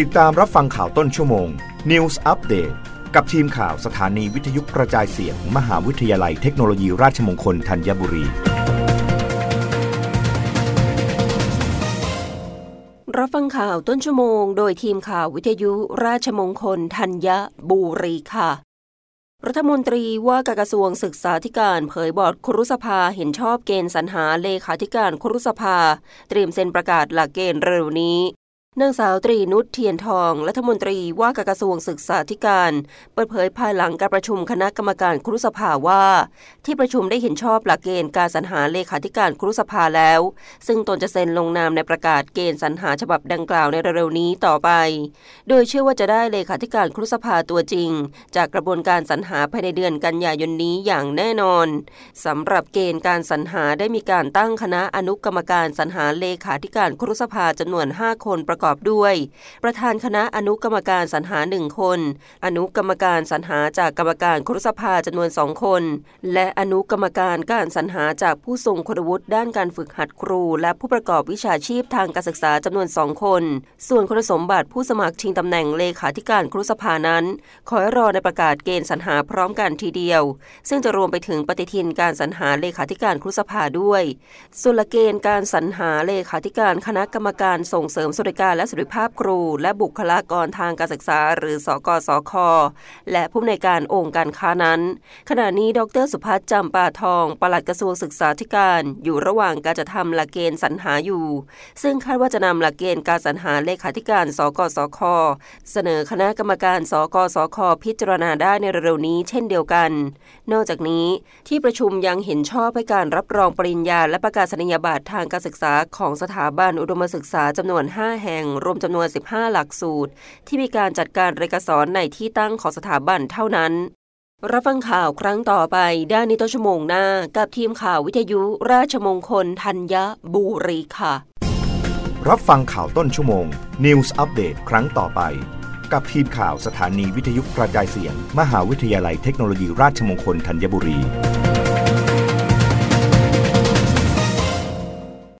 ติดตามรับฟังข่าวต้นชั่วโมง News Update กับทีมข่าวสถานีวิทยุกระจายเสียงมหาวิทยาลัยเทคโนโลยีราชมงคลธัญบุรี รับฟังข่าวต้นชั่วโมง โดยทีมข่าววิทยุราชมงคลธัญบุรีค่ะ รัฐมนตรีว่าการกระทรวงศึกษาธิการเผยบอร์ดครุสภาเห็นชอบเกณฑ์สรรหาเลขาธิการครุสภา เตรียมเซ็นประกาศหลักเกณฑ์เร็วนี้ นางสาวตรีนุชเทียนทอง รัฐมนตรีว่าการกระทรวงศึกษาธิการ เปิดเผยภายหลังการประชุมคณะกรรมการครุสภาว่า ที่ประชุมได้เห็นชอบหลักเกณฑ์การสรรหาเลขาธิการครุสภาแล้ว ซึ่งตนจะเซ็นลงนามในประกาศเกณฑ์สรรหาฉบับดังกล่าวในเร็วๆนี้ต่อไป โดยเชื่อว่าจะได้เลขาธิการครุสภาตัวจริง จากกระบวนการสรรหาภายในเดือนกันยายนนี้อย่างแน่นอนสำหรับเกณฑ์การสรรหาได้มีการตั้งคณะอนุกรรมการสรรหาเลขาธิการครุสภาจำนวน 5 คนประกอบด้วย ประธานคณะอนุกรรมการสรรหาหนึ่งคน อนุกรรมการสรรหาจากกรรมการครุสภาจำนวนสองคน และอนุกรรมการการสรรหาจากผู้ทรงคุณวุฒิด้านการฝึกหัดครู และผู้ประกอบวิชาชีพทางการศึกษาจำนวนสองคน ส่วนคุณสมบัติผู้สมัครชิงตำแหน่งเลขาธิการครุสภานั้น ขอให้รอในประกาศเกณฑ์สรรหาพร้อมกันทีเดียว ซึ่งจะรวมไปถึงปฏิทินการสรรหาเลขาธิการครุสภาด้วยส่วนละเกณฑ์การสรรหาเลขาธิการคณะกรรมการส่งเสริมสวัสดิการและสุขภาพครู และบุคลากรทางการศึกษา หรือสกสคและผู้ในการองค์การค้านั้น ขณะนี้ดรสุพัฒน์จำปาทอง ปลัดกระทรวงศึกษาธิการ อยู่ระหว่างการจะทำหลักเกณฑ์สรรหาอยู่ ซึ่งคาดว่าจะนำหลักเกณฑ์การสรรหาเลขาธิการ สกสคเสนอคณะกรรมการ สกสคพิจารณาได้ในเร็วนี้ เช่นเดียวกัน นอกจากนี้ที่ประชุมยังเห็นชอบให้การรับรองปริญญา และประกาศนียบัตรทางการศึกษาของสถาบันอุดมศึกษาจำนวน 5 แห่งรวมจำนวน 15 หลักสูตร ที่มีการจัดการเรียนการสอนในที่ตั้งของสถาบันเท่านั้น รับฟังข่าวครั้งต่อไปด้านนิตชั่วโมงหน้า กับทีมข่าววิทยุราชมงคลธัญบุรีค่ะ รับฟังข่าวต้นชั่วโมง News อัปเดตครั้งต่อไป กับทีมข่าวสถานีวิทยุกระจายเสียง มหาวิทยาลัยเทคโนโลยีราชมงคลธัญบุรี